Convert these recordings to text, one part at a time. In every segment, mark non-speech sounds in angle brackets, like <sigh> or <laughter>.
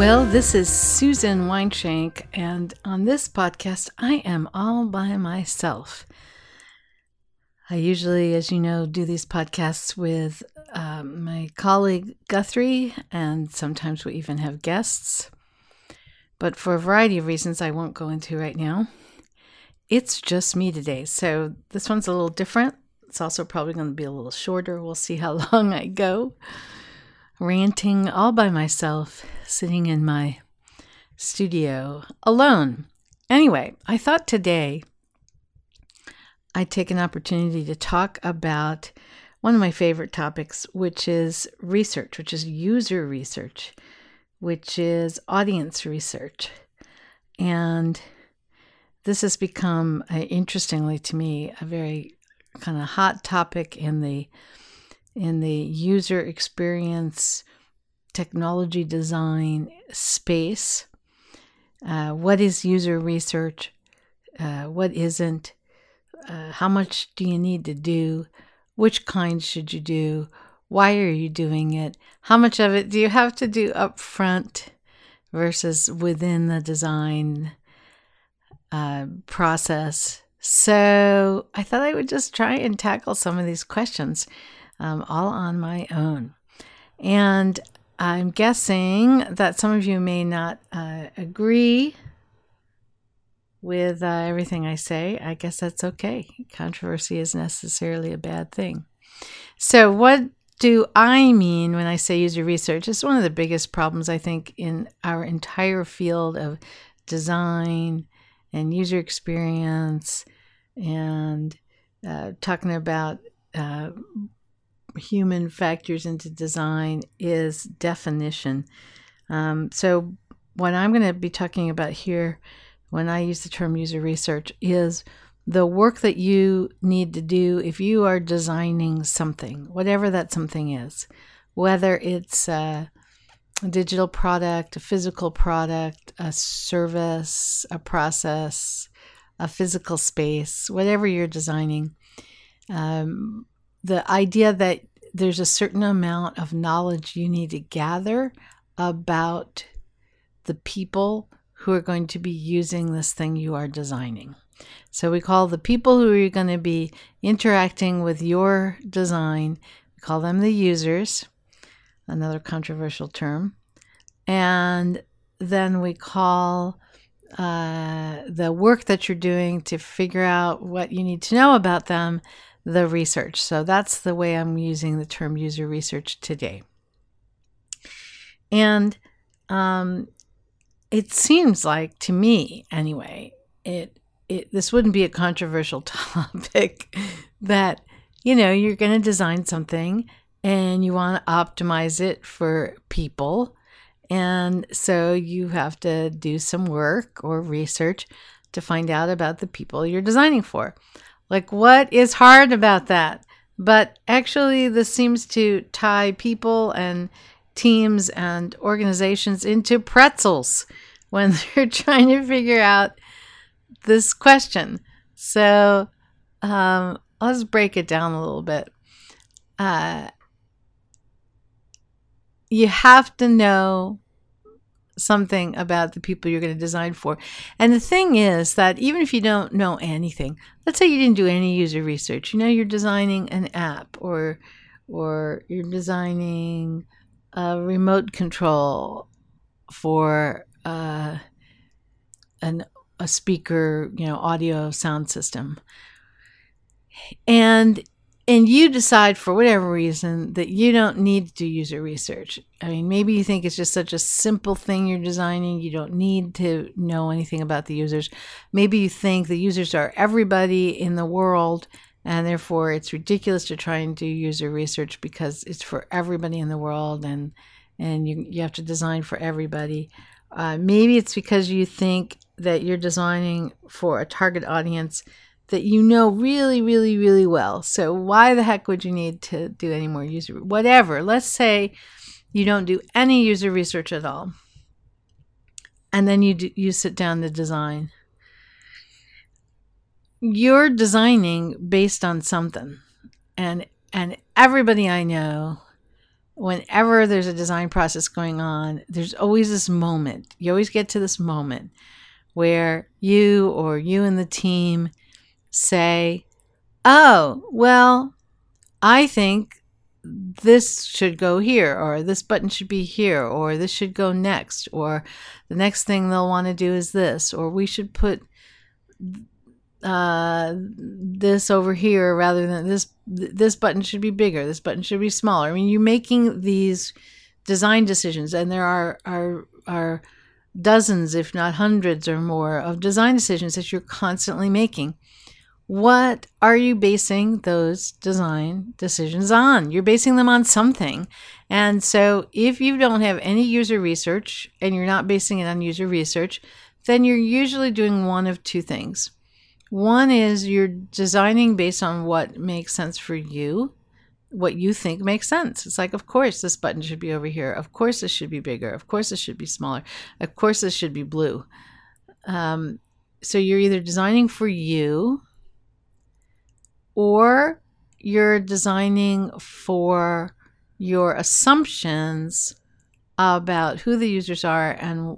Well, this is Susan Weinschenk, and on this podcast, I am all by myself. I usually, as you know, do these podcasts with um, my colleague Guthrie, and sometimes we even have guests. But for a variety of reasons I won't go into right now, it's just me today. So this one's a little different. It's also probably going to be a little shorter. We'll see how <laughs> long I go ranting all by myself, sitting in my studio alone. Anyway, I thought today I'd take an opportunity to talk about one of my favorite topics, which is research, which is user research, which is audience research. And this has become, uh, interestingly to me, a very kind of hot topic in the in the user experience technology design space. Uh, what is user research? Uh, what isn't? Uh, how much do you need to do? Which kind should you do? Why are you doing it? How much of it do you have to do up front versus within the design uh, process? So I thought I would just try and tackle some of these questions um, all on my own. And I'm guessing that some of you may not uh, agree with uh, everything I say. I guess that's okay. Controversy is necessarily a bad thing. So, what do I mean when I say user research? It's one of the biggest problems, I think, in our entire field of design and user experience and uh, talking about uh, human factors into design is definition. Um, so, what I'm going to be talking about here when I use the term user research is the work that you need to do if you are designing something, whatever that something is, whether it's a, digital product, a physical product, a service, a process, a physical space, whatever you're designing. Um, the idea that there's a certain amount of knowledge you need to gather about the people who are going to be using this thing you are designing. So we call the people who are going to be interacting with your design, we call them the users, another controversial term. And then we call uh, the work that you're doing to figure out what you need to know about them the research. So that's the way I'm using the term user research today. And um, it seems like to me, anyway, it it this wouldn't be a controversial <laughs> topic that you know you're going to design something and you want to optimize it for people and so you have to do some work or research to find out about the people you're designing for like, what is hard about that? But actually, this seems to tie people and teams and organizations into pretzels when <laughs> they're trying to figure out this question. So, um, let's break it down a little bit. Uh, you have to know something about the people you're going to design for. And the thing is that even if you don't know anything, let's say you didn't do any user research, you know you're designing an app or or you're designing a remote control for uh, an a speaker, you know, audio sound system. And and you decide for whatever reason that you don't need to do user research. I mean, maybe you think it's just such a simple thing you're designing, you don't need to know anything about the users. Maybe you think the users are everybody in the world and therefore it's ridiculous to try and do user research because it's for everybody in the world and and you, you have to design for everybody. Uh, maybe it's because you think that you're designing for a target audience that you know really, really, really well. So why the heck would you need to do any more user whatever? Let's say you don't do any user research at all, and then you do, you sit down to design. You're designing based on something, and and everybody I know whenever there's a design process going on, there's always this moment. You always get to this moment where you or you and the team say, Oh, well, I think this should go here, or this button should be here, or this should go next, or the next thing they'll want to do is this, or we should put uh, this over here rather than this. This button should be bigger. This button should be smaller. I mean, you're making these design decisions, and there are are are dozens, if not hundreds or more, of design decisions that you're constantly making what are you basing those design decisions on? You're basing them on something. And so if you don't have any user research and you're not basing it on user research, then you're usually doing one of two things. One is you're designing based on what makes sense for you, what you think makes sense. It's like, of course, this button should be over here. Of course, this should be bigger. Of course, this should be smaller. Of course, this should be blue. Um, so you're either designing for you or you're designing for your assumptions about who the users are and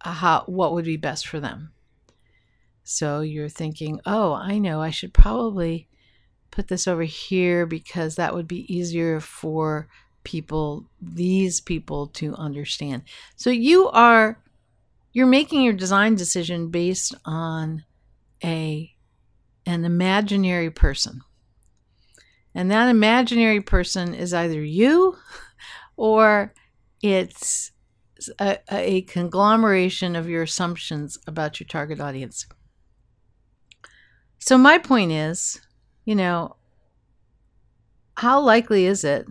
how what would be best for them. So you're thinking, "Oh, I know, I should probably put this over here because that would be easier for people these people to understand." So you are you're making your design decision based on a an imaginary person. And that imaginary person is either you or it's a, a, conglomeration of your assumptions about your target audience. So, my point is, you know, how likely is it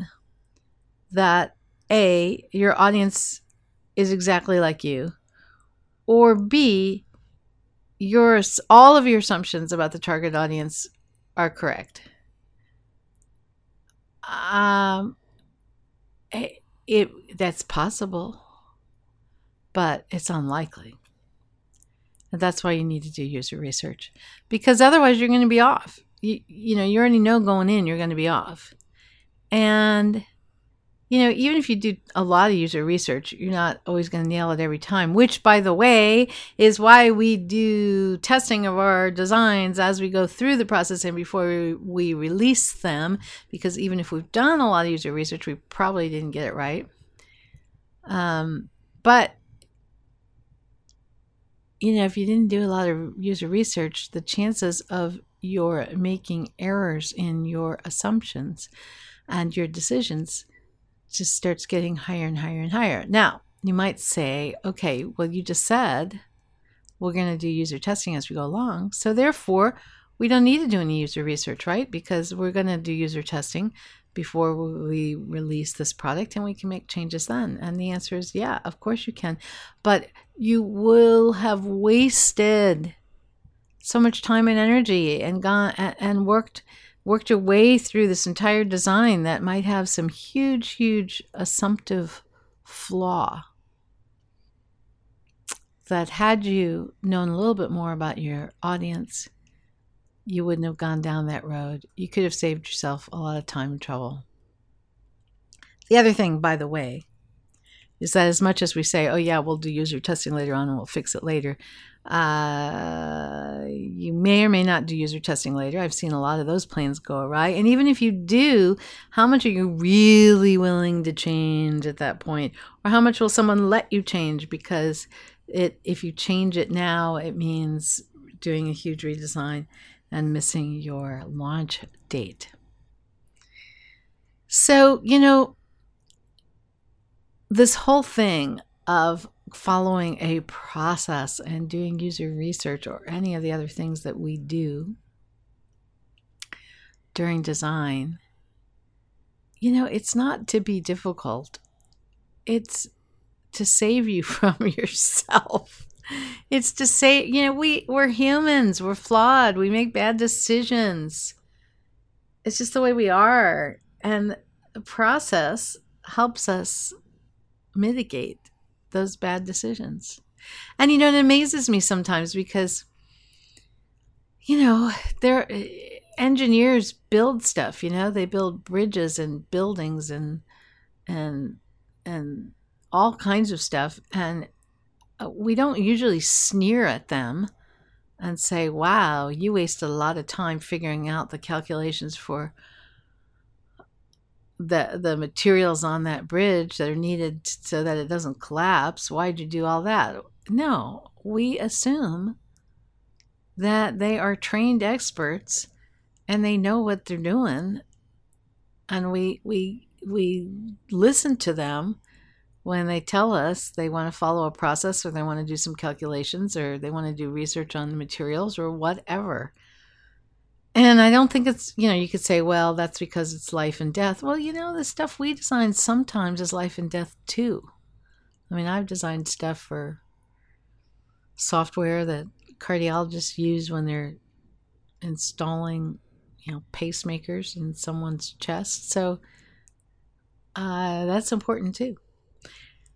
that A, your audience is exactly like you, or B, your all of your assumptions about the target audience are correct. Um, it, it that's possible, but it's unlikely. And that's why you need to do user research because otherwise you're going to be off. You, you know, you already know going in you're going to be off. And you know, even if you do a lot of user research, you're not always going to nail it every time, which, by the way, is why we do testing of our designs as we go through the process and before we release them. Because even if we've done a lot of user research, we probably didn't get it right. Um, but, you know, if you didn't do a lot of user research, the chances of your making errors in your assumptions and your decisions just starts getting higher and higher and higher. Now, you might say, okay, well, you just said we're going to do user testing as we go along. So, therefore, we don't need to do any user research, right? Because we're going to do user testing before we release this product and we can make changes then. And the answer is yeah, of course you can. But you will have wasted so much time and energy and gone and worked worked your way through this entire design that might have some huge, huge assumptive flaw. That had you known a little bit more about your audience, you wouldn't have gone down that road. You could have saved yourself a lot of time and trouble. The other thing, by the way, is that as much as we say, oh, yeah, we'll do user testing later on and we'll fix it later, uh, you may or may not do user testing later. I've seen a lot of those plans go awry. And even if you do, how much are you really willing to change at that point? Or how much will someone let you change? Because it, if you change it now, it means doing a huge redesign and missing your launch date. So, you know, this whole thing of following a process and doing user research or any of the other things that we do during design, you know, it's not to be difficult, it's to save you <laughs> from yourself. It's to say, you know, we, we're humans, we're flawed, we make bad decisions. It's just the way we are. And the process helps us mitigate those bad decisions. And you know, it amazes me sometimes because you know, there engineers build stuff, you know, they build bridges and buildings and and and all kinds of stuff and uh, we don't usually sneer at them and say wow you wasted a lot of time figuring out the calculations for the the materials on that bridge that are needed so that it doesn't collapse. Why'd you do all that? No we assume that they are trained experts and they know what they're doing. And we we we listen to them when they tell us they want to follow a process or they want to do some calculations or they want to do research on the materials or whatever and I don't think it's, you know, you could say, well, that's because it's life and death. Well, you know, the stuff we design sometimes is life and death too. I mean, I've designed stuff for software that cardiologists use when they're installing, you know, pacemakers in someone's chest. So uh, that's important too.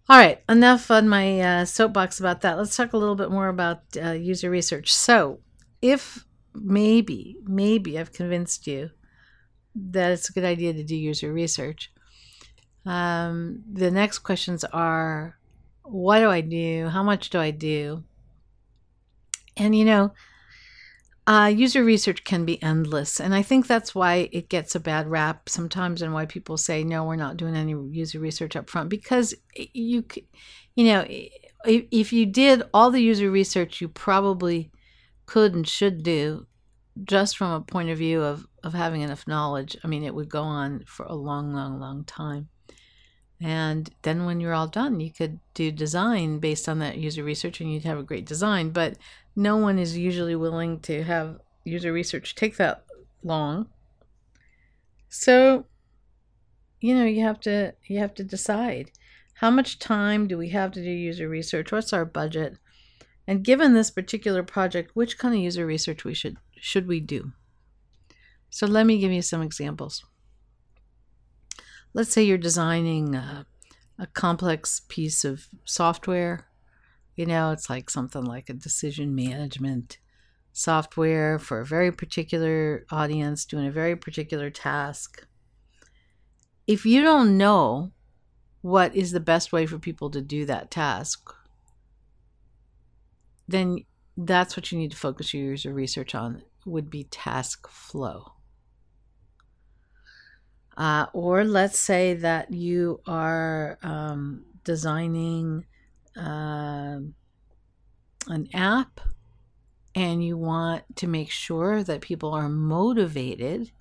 All right, enough on my uh, soapbox about that. Let's talk a little bit more about uh, user research. So, if maybe, maybe I've convinced you that it's a good idea to do user research. Um, the next questions are what do I do? How much do I do? And you know, uh, user research can be endless. And I think that's why it gets a bad rap sometimes and why people say, no, we're not doing any user research up front because you, you know, if you did all the user research you probably could and should do just from a point of view of, of having enough knowledge, I mean, it would go on for a long, long, long time. And then when you're all done, you could do design based on that user research and you'd have a great design. But no one is usually willing to have user research take that long. So, you know, you have to you have to decide how much time do we have to do user research? What's our budget? And given this particular project, which kind of user research we should should we do? So let me give you some examples. Let's say you're designing a, a complex piece of software. You know, it's like something like a decision management software for a very particular audience doing a very particular task. If you don't know what is the best way for people to do that task, then that's what you need to focus your research on would be task flow. Uh, or let's say that you are um, designing uh, an app and you want to make sure that people are motivated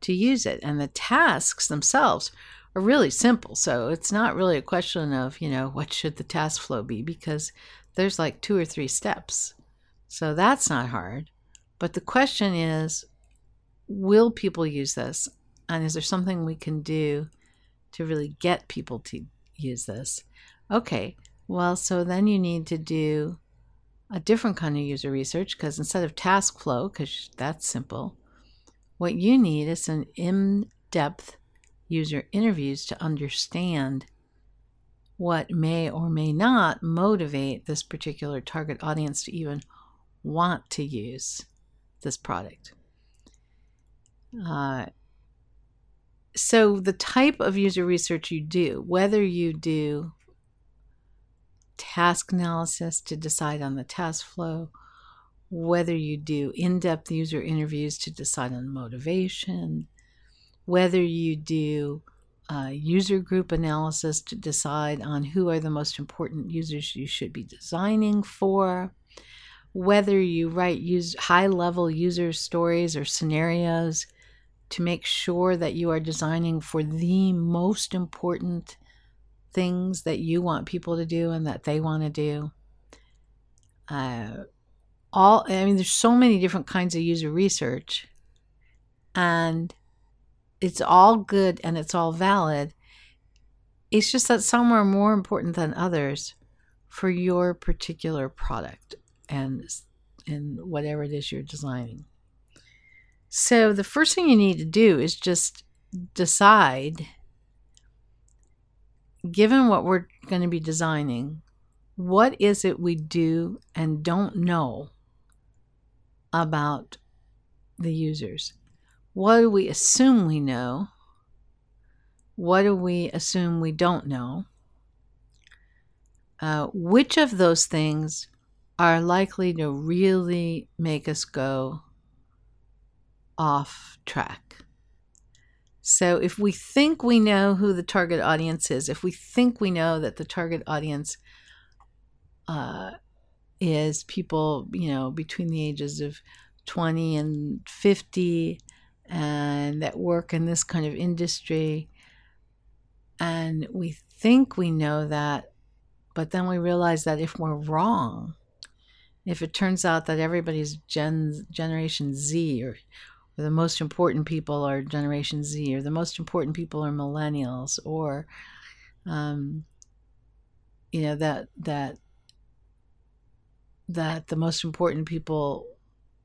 to use it. And the tasks themselves are really simple. So it's not really a question of, you know, what should the task flow be because there's like two or three steps. So that's not hard. But the question is will people use this? And is there something we can do to really get people to use this? Okay, well, so then you need to do a different kind of user research because instead of task flow, because that's simple, what you need is an in depth user interviews to understand what may or may not motivate this particular target audience to even want to use this product. Uh, so, the type of user research you do, whether you do task analysis to decide on the task flow, whether you do in depth user interviews to decide on motivation, whether you do user group analysis to decide on who are the most important users you should be designing for, whether you write use, high level user stories or scenarios to make sure that you are designing for the most important things that you want people to do and that they want to do. Uh, all I mean, there's so many different kinds of user research, and it's all good and it's all valid. It's just that some are more important than others for your particular product and and whatever it is you're designing. So the first thing you need to do is just decide given what we're going to be designing, what is it we do and don't know about the users? What do we assume we know? What do we assume we don't know? Uh, which of those things are likely to really make us go off track? So, if we think we know who the target audience is, if we think we know that the target audience uh, is people, you know, between the ages of 20 and 50 and that work in this kind of industry, and we think we know that, but then we realize that if we're wrong, if it turns out that everybody's Gen Generation Z or, or the most important people are Generation Z or the most important people are millennials or um, you know that that that the most important people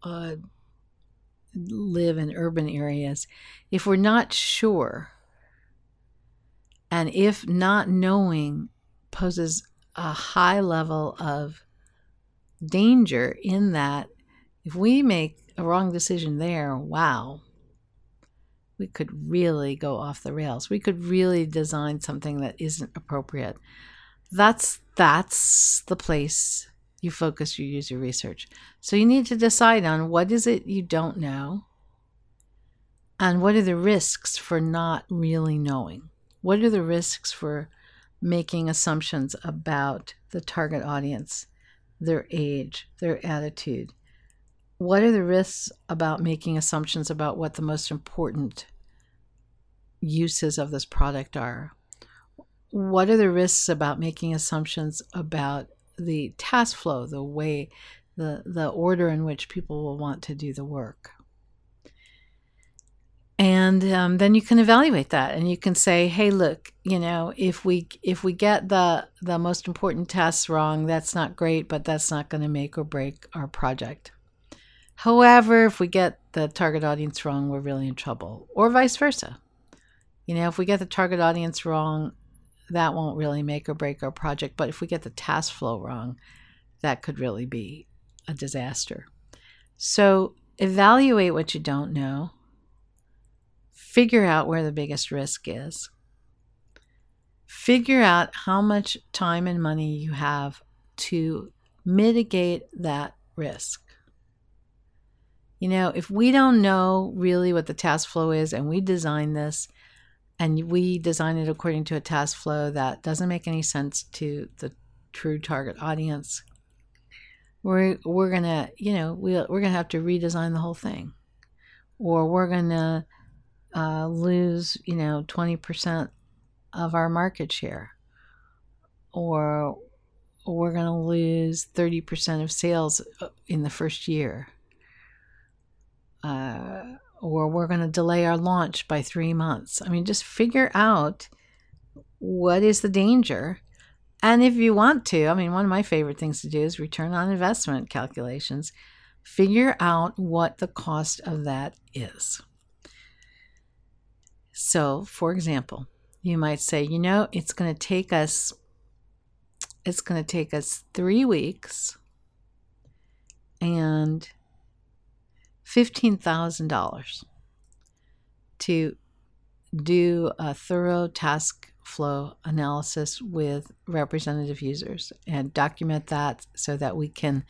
uh, live in urban areas if we're not sure and if not knowing poses a high level of danger in that if we make a wrong decision there, wow, we could really go off the rails. We could really design something that isn't appropriate. That's that's the place you focus your user research. So you need to decide on what is it you don't know and what are the risks for not really knowing. What are the risks for making assumptions about the target audience, their age, their attitude? What are the risks about making assumptions about what the most important uses of this product are? What are the risks about making assumptions about the task flow, the way, the, the order in which people will want to do the work? and um, then you can evaluate that and you can say hey look you know if we if we get the the most important tasks wrong that's not great but that's not going to make or break our project however if we get the target audience wrong we're really in trouble or vice versa you know if we get the target audience wrong that won't really make or break our project but if we get the task flow wrong that could really be a disaster so evaluate what you don't know figure out where the biggest risk is. Figure out how much time and money you have to mitigate that risk. You know, if we don't know really what the task flow is and we design this and we design it according to a task flow that doesn't make any sense to the true target audience, we're, we're going to, you know, we we're going to have to redesign the whole thing. Or we're going to uh, lose, you know, 20% of our market share, or we're going to lose 30% of sales uh, in the first year, uh, or we're going to delay our launch by three months. I mean, just figure out what is the danger. And if you want to, I mean, one of my favorite things to do is return on investment calculations. Figure out what the cost of that is. So, for example, you might say, you know, it's going to take us it's going to take us 3 weeks and $15,000 to do a thorough task flow analysis with representative users and document that so that we can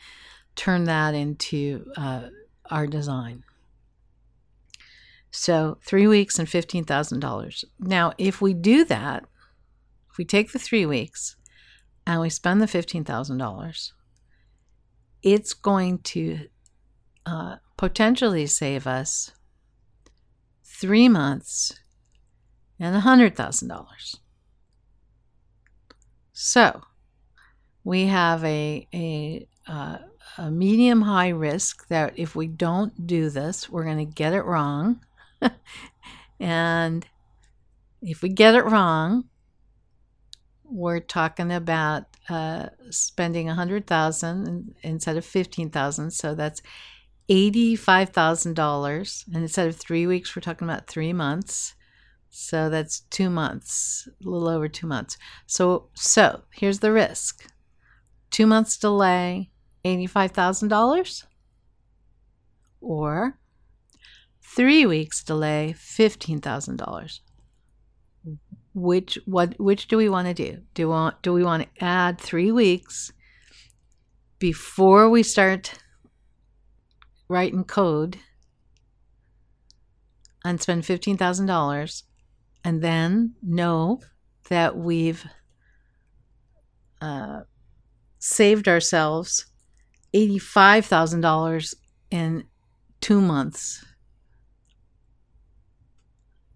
turn that into uh, our design. So three weeks and $15,000. Now, if we do that, if we take the three weeks and we spend the $15,000, it's going to uh, potentially save us three months and $100,000. So we have a, a, uh, a medium high risk that if we don't do this, we're going to get it wrong <laughs> and if we get it wrong, we're talking about uh, spending a hundred thousand instead of fifteen thousand, so that's eighty-five thousand dollars. And instead of three weeks, we're talking about three months. So that's two months, a little over two months. So so here's the risk: two months delay, eighty-five thousand dollars, or Three weeks delay, $15,000. which what which do we want to do? Do we want do we want to add three weeks before we start writing code and spend fifteen thousand dollars, and then know that we've uh, saved ourselves eighty-five thousand dollars in two months.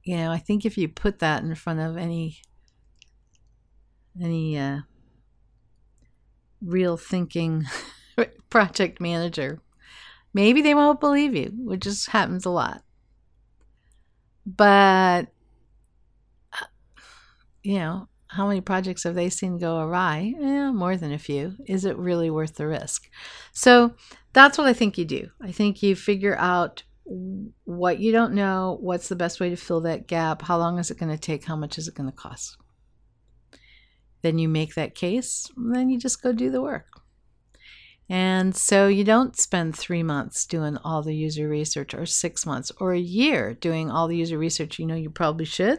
You know, I think if you put that in front of any any uh, real thinking <laughs> project manager, maybe they won't believe you, which just happens a lot. But uh, you know, how many projects have they seen go awry? Eh, more than a few. Is it really worth the risk? So that's what I think you do. I think you figure out what you don't know, what's the best way to fill that gap, how long is it going to take, how much is it going to cost. Then you make that case, then you just go do the work. And so you don't spend three months doing all the user research, or six months, or a year doing all the user research you know you probably should.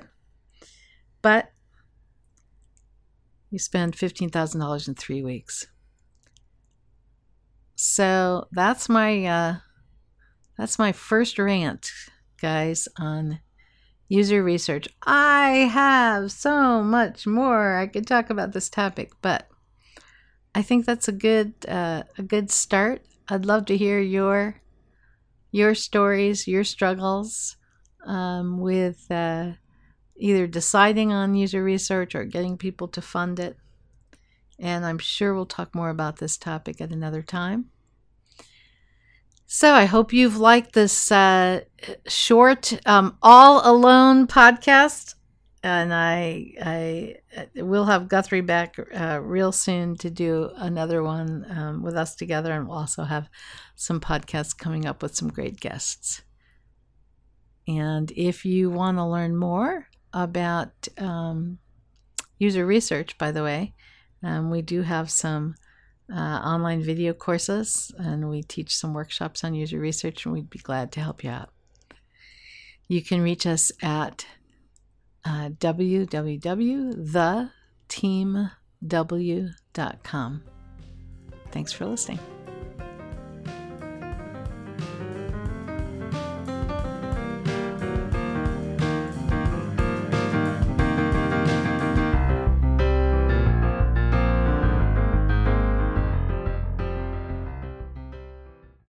But you spend $15,000 in three weeks. So that's my uh, that's my first rant, guys, on user research. I have so much more I could talk about this topic, but I think that's a good uh, a good start. I'd love to hear your your stories, your struggles um, with uh, either deciding on user research or getting people to fund it. And I'm sure we'll talk more about this topic at another time. So I hope you've liked this uh, short um, all alone podcast, and I I uh, will have Guthrie back uh, real soon to do another one um, with us together, and we'll also have some podcasts coming up with some great guests. And if you want to learn more about um, user research, by the way, um, we do have some uh, online video courses, and we teach some workshops on user research, and we'd be glad to help you out. You can reach us at uh, www.theteamw.com. Thanks for listening.